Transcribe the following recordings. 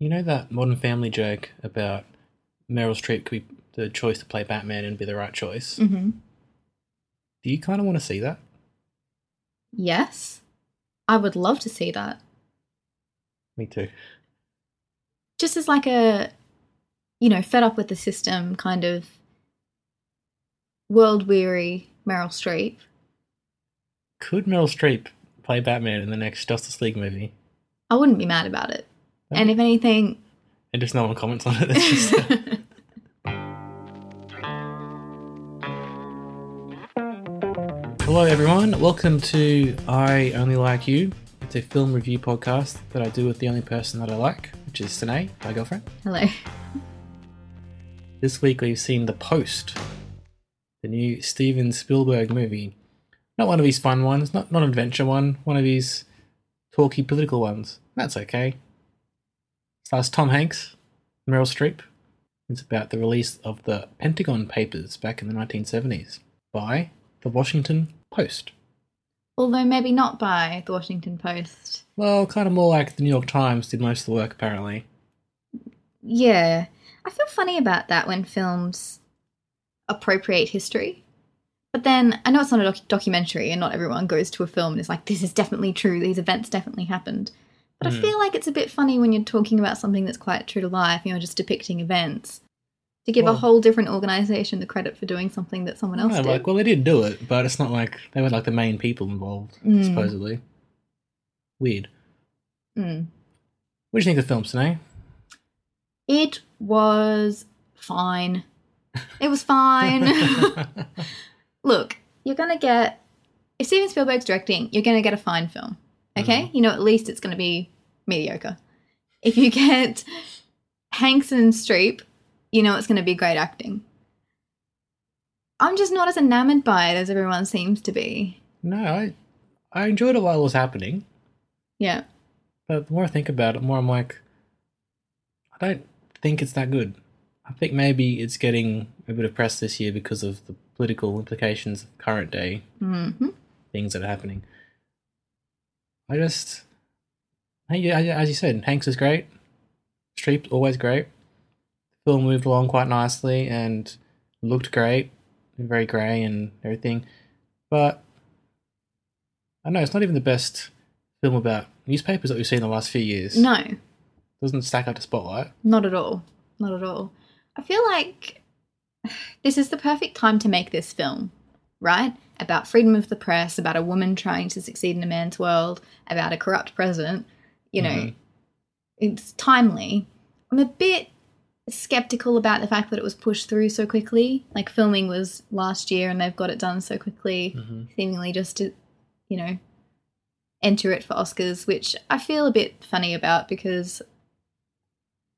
You know that Modern Family joke about Meryl Streep could be the choice to play Batman and be the right choice? Mm-hmm. Do you kind of want to see that? Yes. I would love to see that. Me too. Just as like a, you know, fed up with the system kind of world weary Meryl Streep. Could Meryl Streep play Batman in the next Justice League movie? I wouldn't be mad about it. And if anything, And just no one comments on it. It's just, uh, Hello, everyone. Welcome to I Only Like You. It's a film review podcast that I do with the only person that I like, which is Sine, my girlfriend. hello. This week we've seen The Post, the new Steven Spielberg movie. Not one of his fun ones, not not an adventure one, one of his talky political ones. That's okay. Stars Tom Hanks, Meryl Streep. It's about the release of the Pentagon Papers back in the 1970s by the Washington Post. Although maybe not by the Washington Post. Well, kind of more like the New York Times did most of the work, apparently. Yeah. I feel funny about that when films appropriate history. But then I know it's not a doc- documentary and not everyone goes to a film and is like, this is definitely true, these events definitely happened. But Hmm. I feel like it's a bit funny when you're talking about something that's quite true to life, you know, just depicting events. To give Well- a whole different organization the credit for doing something that someone else did. like, well, they did do it, but it's not like they were like the main people involved, Mm. supposedly. Weird. Mm. What do you think of the film, Sine? It was fine. It was fine. Look, you're gonna get if Steven Spielberg's directing, you're gonna get a fine film. Okay, you know at least it's gonna be mediocre. If you get Hanks and Streep, you know it's gonna be great acting. I'm just not as enamored by it as everyone seems to be. no, I I enjoyed it while it was happening, Yeah, but the more I think about it, the more I'm like, I don't think it's that good. I think maybe it's getting a bit of press this year because of the political implications of current day hmm things that are happening. I just, yeah, as you said, Hanks is great. Streep always great. The film moved along quite nicely and looked great, very grey and everything. But I know it's not even the best film about newspapers that we've seen in the last few years. no, doesn't stack up to Spotlight. Not at all. Not at all. I feel like this is the perfect time to make this film, right? About freedom of the press, about a woman trying to succeed in a man's world, about a corrupt president. You know, Mhm. it's timely. I'm a bit skeptical about the fact that it was pushed through so quickly. Like filming was last year and they've got it done so quickly, Mhm. seemingly just to, you know, enter it for Oscars, which I feel a bit funny about because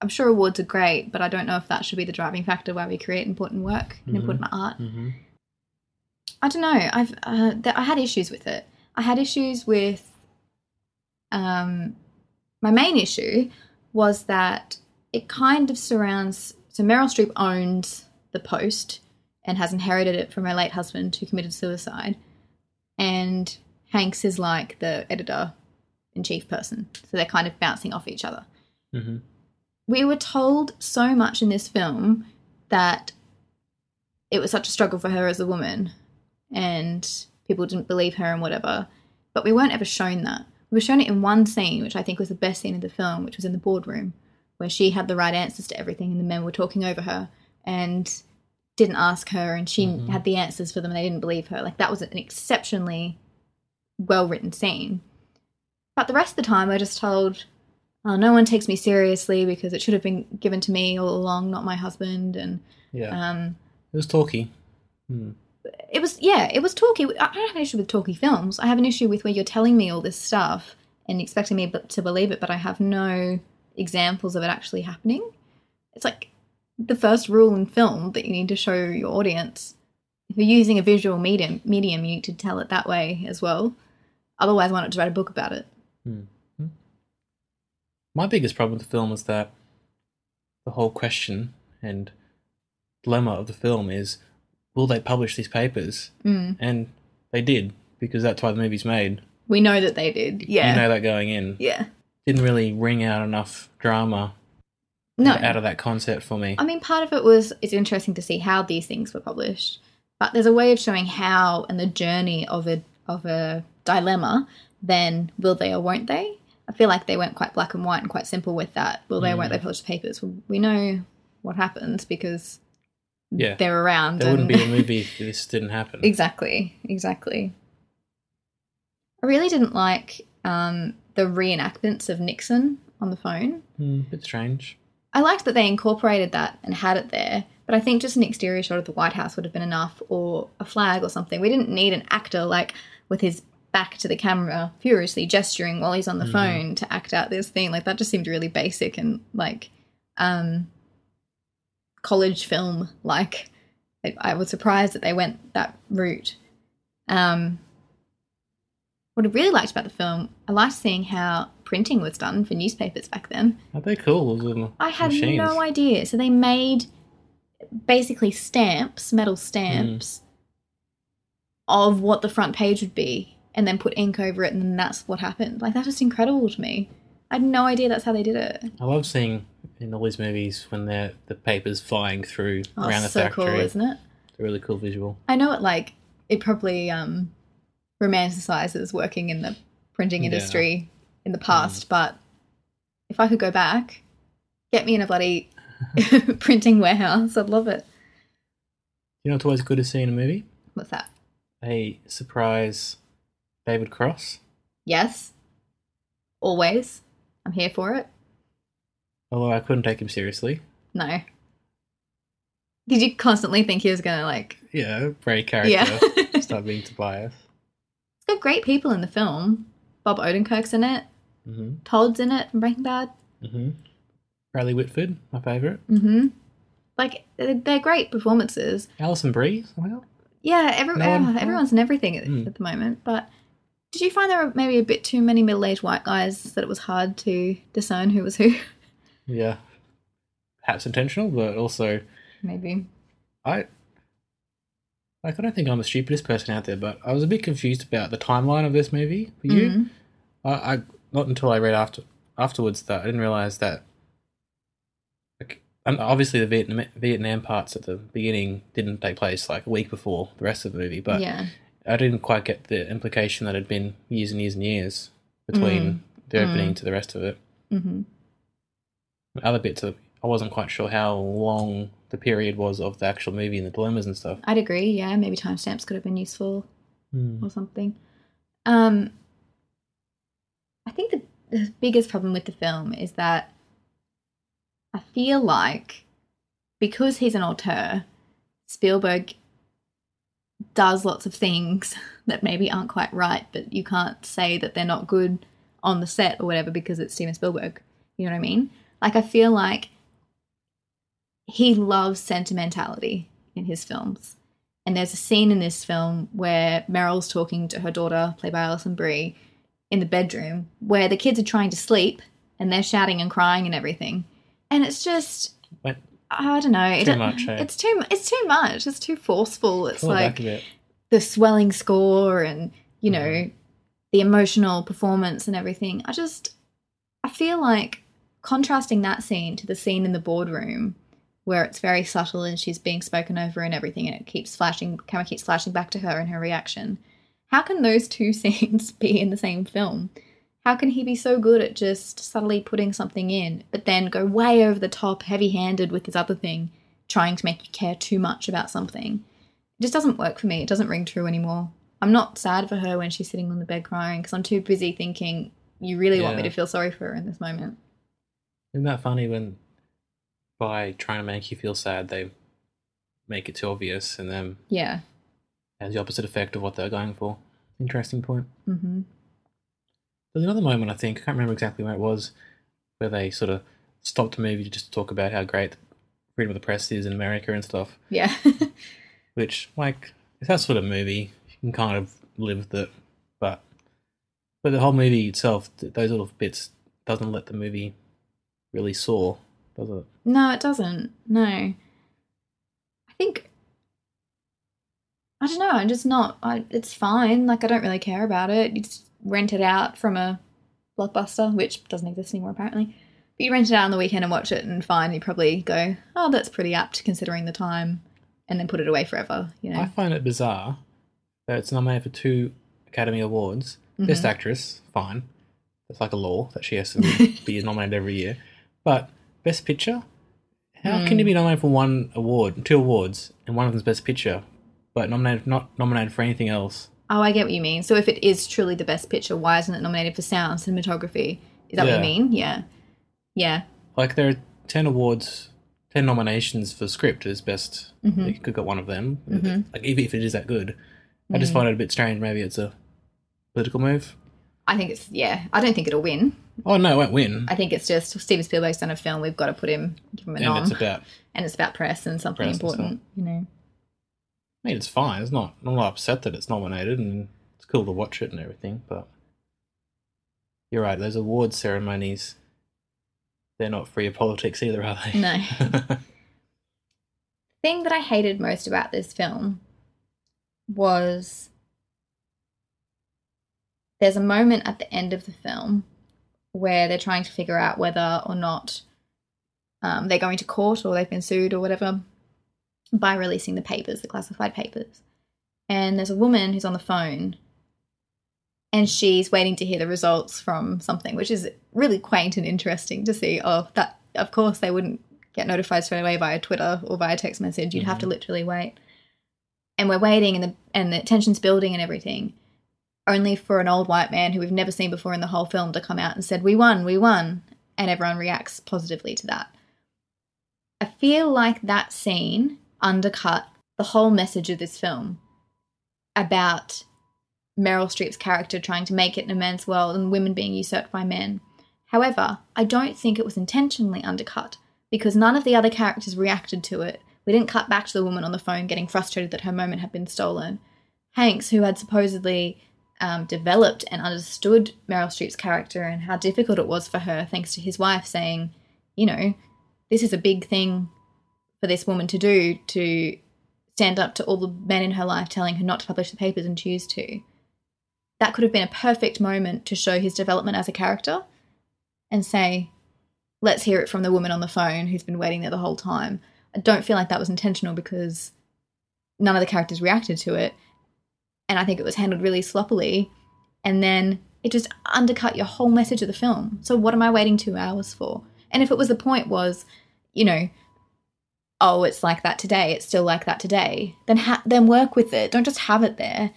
I'm sure awards are great, but I don't know if that should be the driving factor why we create important work and Mhm. important art. Mhm. I don't know. I've uh, th- I had issues with it. I had issues with. Um, my main issue was that it kind of surrounds. So Meryl Streep owns the Post and has inherited it from her late husband who committed suicide, and Hanks is like the editor in chief person. So they're kind of bouncing off each other. Mhm. We were told so much in this film that it was such a struggle for her as a woman and people didn't believe her and whatever. But we weren't ever shown that. We were shown it in one scene, which I think was the best scene of the film, which was in the boardroom, where she had the right answers to everything and the men were talking over her and didn't ask her and she Mhm. had the answers for them and they didn't believe her. Like that was an exceptionally well written scene. But the rest of the time we're just told, oh, no one takes me seriously because it should have been given to me all along, not my husband. And Yeah, um, it was talky. Hmm. It was yeah, it was talky. I don't have an issue with talky films. I have an issue with where you're telling me all this stuff and expecting me to believe it, but I have no examples of it actually happening. It's like the first rule in film that you need to show your audience. If you're using a visual medium, medium, you need to tell it that way as well. Otherwise, why not just write a book about it? Hmm. Hmm. My biggest problem with the film is that the whole question and dilemma of the film is will they publish these papers? Mm. And they did, because that's why the movie's made. We know that they did. Yeah. You know that going in. yeah. Didn't really ring out enough drama No. out of that concept for me. I mean, part of it was it's interesting to see how these things were published, but there's a way of showing how and the journey of a of a dilemma. Then will they or won't they? I feel like they went quite black and white and quite simple with that. Will they or won't they publish the papers? We know what happens because Yeah. they're around. There wouldn't be a movie if this didn't happen. Exactly, exactly. I really didn't like um, the reenactments of Nixon on the phone. Hmm, bit strange. I liked that they incorporated that and had it there, but I think just an exterior shot of the White House would have been enough, or a flag or something. We didn't need an actor like with his back to the camera, furiously gesturing while he's on the phone to act out this thing. Like that just seemed really basic and like um, college film like. I, I was surprised that they went that route. Um, what I really liked about the film, I liked seeing how printing was done for newspapers back then. Are they cool? Those little I had machines? no idea. So they made basically stamps, metal stamps, of what the front page would be, and then put ink over it, and then that's what happened. Like that's just incredible to me. I had no idea that's how they did it. I love seeing in all these movies when they're the papers flying through Oh, around the so factory. cool, isn't it? It's a really cool visual. I know it like it probably um romanticizes working in the printing Yeah. Mm. industry in the past, but if I could go back, get me in a bloody printing warehouse, I'd love it. You know what's always good to see in a movie? What's that? A surprise David Cross. Yes. Always. I'm here for it. Although I couldn't take him seriously. No. Did you constantly think he was gonna like Yeah, great character. Yeah. Start being Tobias. It's got great people in the film. Bob Odenkirk's in it. Mm-hmm. Todd's in it from Breaking Bad. Mm-hmm. Bradley Whitford, my favourite. Mm-hmm. Like they're great performances. Alison Brie, somehow. Yeah, every, No one- uh, everyone's in everything at, Mm. at the moment. But did you find there were maybe a bit too many middle-aged white guys that it was hard to discern who was who? Yeah. Perhaps intentional, but also maybe. I like I don't think I'm the stupidest person out there, but I was a bit confused about the timeline of this movie for you. Mhm. I, I not until I read after afterwards that I didn't realize that. Like, and obviously the Vietnam Vietnam parts at the beginning didn't take place like a week before the rest of the movie, but yeah. I didn't quite get the implication that it had been years and years and years between the opening to the rest of it. hmm Other bits of I wasn't quite sure how long the period was of the actual movie and the dilemmas and stuff. I'd agree. Yeah, maybe timestamps could have been useful. Hmm. or something. Um, I think the, the biggest problem with the film is that I feel like because he's an auteur, Spielberg does lots of things that maybe aren't quite right, but you can't say that they're not good on the set or whatever because it's Steven Spielberg. You know what I mean? Like, I feel like he loves sentimentality in his films. And there's a scene in this film where Meryl's talking to her daughter, played by Alison Brie, in the bedroom, where the kids are trying to sleep and they're shouting and crying and everything. And it's just, Wait, I don't know. it- Too much, eh? It's too. It's too much. It's too forceful. It's pull like bit. the swelling score and you know Mhm. the emotional performance and everything. I just, I feel like contrasting that scene to the scene in the boardroom where it's very subtle and she's being spoken over and everything, and it keeps flashing, camera keeps flashing back to her and her reaction. How can those two scenes be in the same film? How can he be so good at just subtly putting something in, but then go way over the top, heavy handed with this other thing, trying to make you care too much about something? It just doesn't work for me. It doesn't ring true anymore. I'm not sad for her when she's sitting on the bed crying because I'm too busy thinking, you really want me to feel sorry for her in this moment. Isn't that funny when by trying to make you feel sad they make it too obvious and then Yeah. has the opposite effect of what they're going for. Interesting point. hmm There's another moment I think I can't remember exactly where it was, where they sort of stopped the movie to just talk about how great freedom of the press is in America and stuff. Yeah. Which, like, it's that sort of movie. You can kind of live with it, but but the whole movie itself, those little bits, doesn't let the movie really soar, does it? no, it doesn't. No. I think. I don't know. I'm just not. I, it's fine. Like, I don't really care about it. You just rent it out from a blockbuster, which doesn't exist anymore, apparently. But you rent it out on the weekend and watch it, and fine. You probably go, oh, that's pretty apt considering the time, and then put it away forever, you know? I find it bizarre that it's nominated for two Academy Awards. Best Mhm. Actress, fine. It's like a law that she has to be nominated every year. But Best Picture, how can you be nominated for one award, two awards, and one of them's Best Picture, but nominated not nominated for anything else? Oh, I get what you mean. So if it is truly the best picture, why isn't it nominated for sound, cinematography? Is that what you mean? Yeah. Yeah. Like there are ten awards, ten nominations for script as best. Mhm. You could get one of them. Mhm. Like even if it is that good, I just Mm. find it a bit strange. Maybe it's a political move. I think it's, yeah. I don't think it'll win. Oh no, it won't win. I think it's just Steven Spielberg's done a film. We've got to put him, give him a and nom. it's about and it's about press and something Press and important, you know. I mean, it's fine. It's not. I'm not upset that it's nominated, and it's cool to watch it and everything. But you're right. Those award ceremonies, they're not free of politics either, are they? No. thing that I hated most about this film was there's a moment at the end of the film where they're trying to figure out whether or not um, they're going to court or they've been sued or whatever by releasing the papers, the classified papers. And there's a woman who's on the phone and she's waiting to hear the results from something, which is really quaint and interesting to see. Oh, that of course they wouldn't get notified straight away via Twitter or via text message. You'd have to literally wait. And we're waiting and the and the tension's building and everything. Only for an old white man who we've never seen before in the whole film to come out and said, We won, we won. And everyone reacts positively to that. I feel like that scene undercut the whole message of this film about Meryl Streep's character trying to make it in a man's world and women being usurped by men. However, I don't think it was intentionally undercut because none of the other characters reacted to it. We didn't cut back to the woman on the phone getting frustrated that her moment had been stolen. Hanks, who had supposedly um, developed and understood Meryl Streep's character and how difficult it was for her, thanks to his wife saying, you know, this is a big thing for this woman to do to stand up to all the men in her life telling her not to publish the papers and choose to. That could have been a perfect moment to show his development as a character and say, let's hear it from the woman on the phone who's been waiting there the whole time. I don't feel like that was intentional because none of the characters reacted to it. And I think it was handled really sloppily. And then it just undercut your whole message of the film. So what am I waiting two hours for? And if it was the point was, you know, oh, it's like that today, it's still like that today, then ha- then work with it. Don't just have it there.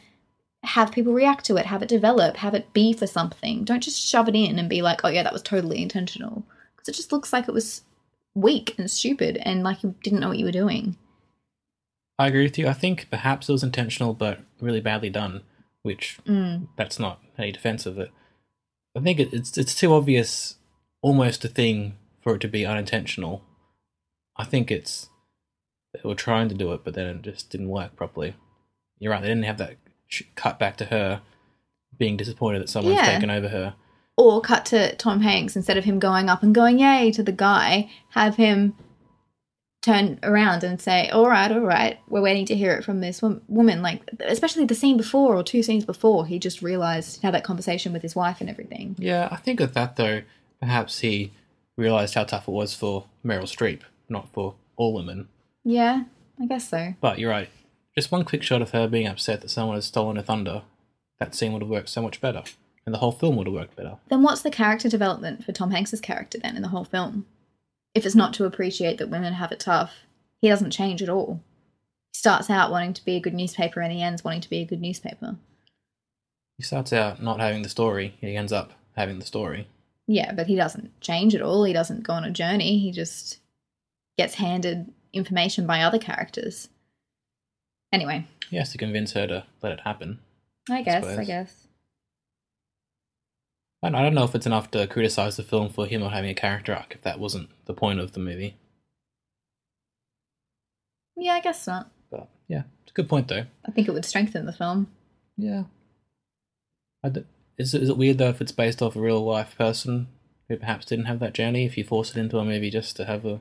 Have people react to it, have it develop, have it be for something. Don't just shove it in and be like, oh yeah, that was totally intentional. Because it just looks like it was weak and stupid and like you didn't know what you were doing. I agree with you. I think perhaps it was intentional, but really badly done. Which Mm. that's not any defense of it. I think it, it's it's too obvious, almost a thing for it to be unintentional. I think it's they were trying to do it, but then it just didn't work properly. You're right; they didn't have that sh- cut back to her being disappointed that someone's Yeah. taken over her. Or cut to Tom Hanks instead of him going up and going yay to the guy, have him turn around and say, "All right, all right, we're waiting to hear it from this woman." Like, especially the scene before or two scenes before, he just realized he had that conversation with his wife and everything. Yeah, I think with that though, perhaps he realized how tough it was for Meryl Streep, not for all women. Yeah, I guess so. But you're right. Just one quick shot of her being upset that someone has stolen her thunder. That scene would have worked so much better, and the whole film would have worked better. Then what's the character development for Tom Hanks's character then in the whole film? If it's not to appreciate that women have it tough, he doesn't change at all. He starts out wanting to be a good newspaper and he ends wanting to be a good newspaper. He starts out not having the story, he ends up having the story. Yeah, but he doesn't change at all. He doesn't go on a journey. He just gets handed information by other characters. Anyway, He has to convince her to let it happen. I guess, I suppose. guess. I don't, know if it's enough to criticize the film for him not having a character arc if that wasn't the point of the movie. Yeah, I guess not. But yeah, it's a good point though. I think it would strengthen the film. Yeah. I d- is, it, is it weird though if it's based off a real life person who perhaps didn't have that journey? If you force it into a movie just to have a.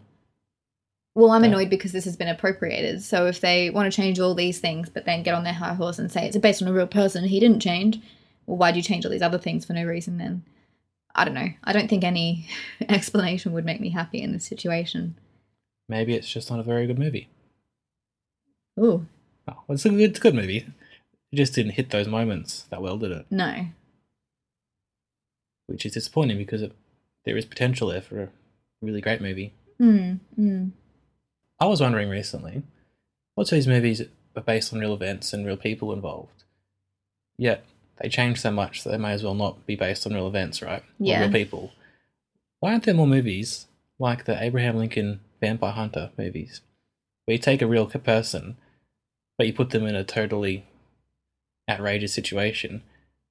Well, I'm annoyed because this has been appropriated. So if they want to change all these things, but then get on their high horse and say it's based on a real person, he didn't change. Well, why do you change all these other things for no reason then? I don't know. I don't think any explanation would make me happy in this situation. Maybe it's just not a very good movie. Ooh, Oh, well, it's, a, good, it's a good movie. It just didn't hit those moments that well, did it? no. Which is disappointing because it, there is potential there for a really great movie. Mm, mm. I was wondering recently, of these movies are based on real events and real people involved. Yet they change so much that they may as well not be based on real events, right? Or Yeah. real people. Why aren't there more movies like the Abraham Lincoln Vampire Hunter movies, where you take a real person, but you put them in a totally outrageous situation?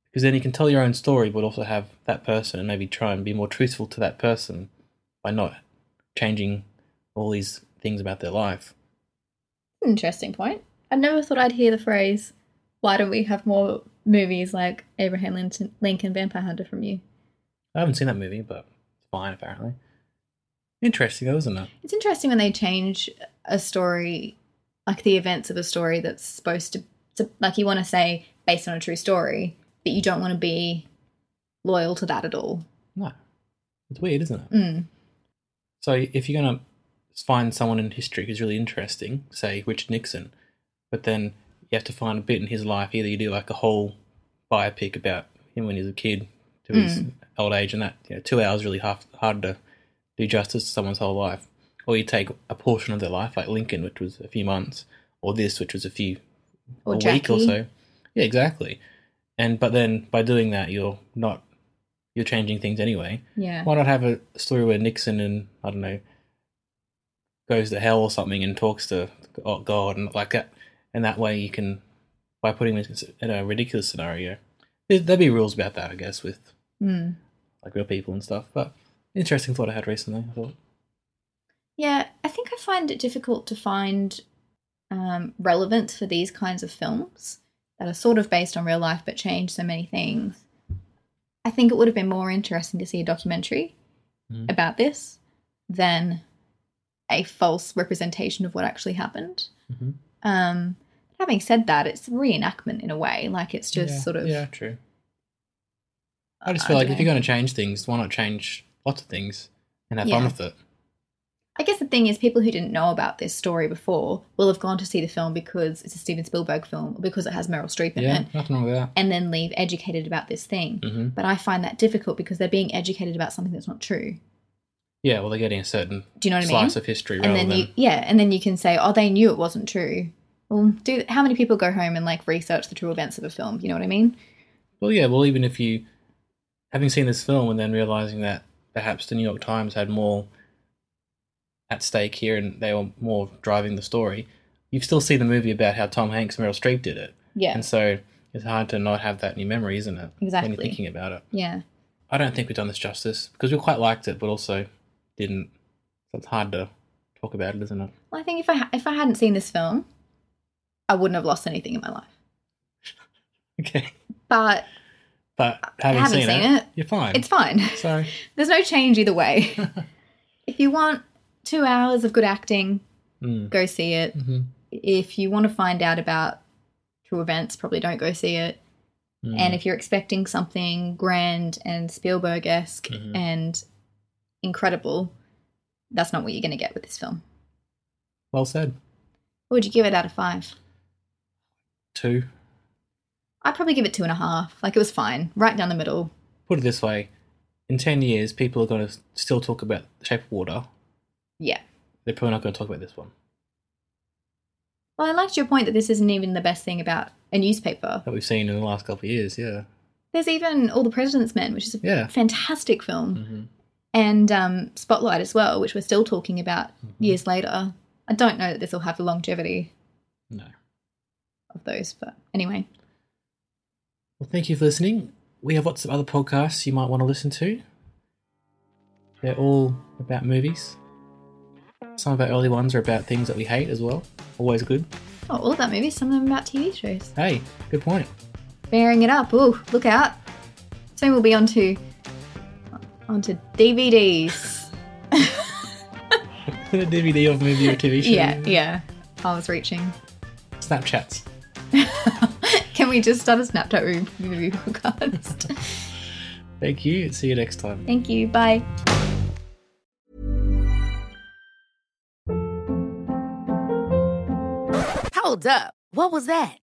Because then you can tell your own story, but also have that person and maybe try and be more truthful to that person by not changing all these things about their life. Interesting point. I never thought I'd hear the phrase, why don't we have more movies like Abraham Lincoln, Lincoln Vampire Hunter from you? I haven't seen that movie, but it's fine apparently. Interesting though, isn't it? It's interesting when they change a story, like the events of a story that's supposed to, to like you want to say based on a true story, but you don't want to be loyal to that at all. No. It's weird, isn't it? Mm. So if you're gonna find someone in history who's really interesting, say Richard Nixon, but then you have to find a bit in his life, either you do like a whole biopic about him when he was a kid to his hmm. old age, and that you know, two hours really hard, hard to do justice to someone's whole life. Or you take a portion of their life, like Lincoln, which was a few months, or this, which was a few Or a week or so. Yeah, exactly. And but then by doing that, you're not you're changing things anyway. Yeah. Why not have a story where Nixon and I don't know goes to hell or something and talks to God and like that, and that way you can by putting this in a ridiculous scenario. there- There'd be rules about that, I guess, with Mm. like real people and stuff. But interesting thought I had recently. I thought, Yeah, I think I find it difficult to find um, relevance for these kinds of films that are sort of based on real life but change so many things. I think it would have been more interesting to see a documentary Mhm. about this than a false representation of what actually happened. Mhm. Um, having said that, it's reenactment in a way. Like it's just yeah, sort of. yeah, true. I just feel like don't if you're going to change things, why not change lots of things and have fun with it? I guess the thing is, people who didn't know about this story before will have gone to see the film because it's a Steven Spielberg film, or because it has Meryl Streep in Yeah, it, nothing wrong with that. and then leave educated about this thing. hmm But I find that difficult because they're being educated about something that's not true. Yeah, well, they're getting a certain Do you know what I slice mean? of history and rather then than you, yeah, and then you can say, oh, they knew it wasn't true. Well, do how many people go home and like research the true events of a film? You know what I mean? Well, yeah. Well, even if you, having seen this film and then realizing that perhaps the New York Times had more at stake here and they were more driving the story, you've still seen the movie about how Tom Hanks and Meryl Streep did it, Yeah, and so it's hard to not have that in your memory, isn't it? Exactly. When you're thinking about it, yeah. I don't think we've done this justice because we quite liked it, but also didn't. So it's hard to talk about it, isn't it? Well, I think if I ha- if I hadn't seen this film, I wouldn't have lost anything in my life. Okay, But but having haven't seen, seen it, it. you're fine. it's fine. so There's no change either way. if you want two hours of good acting, mm, go see it. hmm If you want to find out about true events, probably don't go see it. mm. And if you're expecting something grand and Spielberg esque Mhm. and incredible, that's not what you're going to get with this film. well said. What would you give it out of five? Two. I'd probably give it two and a half. Like it was fine, right down the middle. put it this way in 10 years people are going to still talk about the shape of water Yeah. they're probably not going to talk about this one Well, I liked your point that this isn't even the best thing about a newspaper. that we've seen in the last couple of years yeah There's even All the President's Men, which is a Yeah. fantastic film. hmm and um, Spotlight as well, which we're still talking about Mm-hmm. years later. I don't know that this will have the longevity no of those, but anyway, well thank you for listening we have lots of other podcasts you might want to listen to. They're all about movies. Some of our early ones are about things that we hate as well. Always good. Oh, all about movies, some of them about TV shows. Hey, good point. Bearing it up. Ooh, look out. Soon we'll be onto onto DVDs. a DVD of movie or TV show. Yeah, yeah. I was reaching. Snapchats. Can we just start a Snapchat movie podcast? Thank you. See you next time. Thank you. Bye. Hold up. What was that?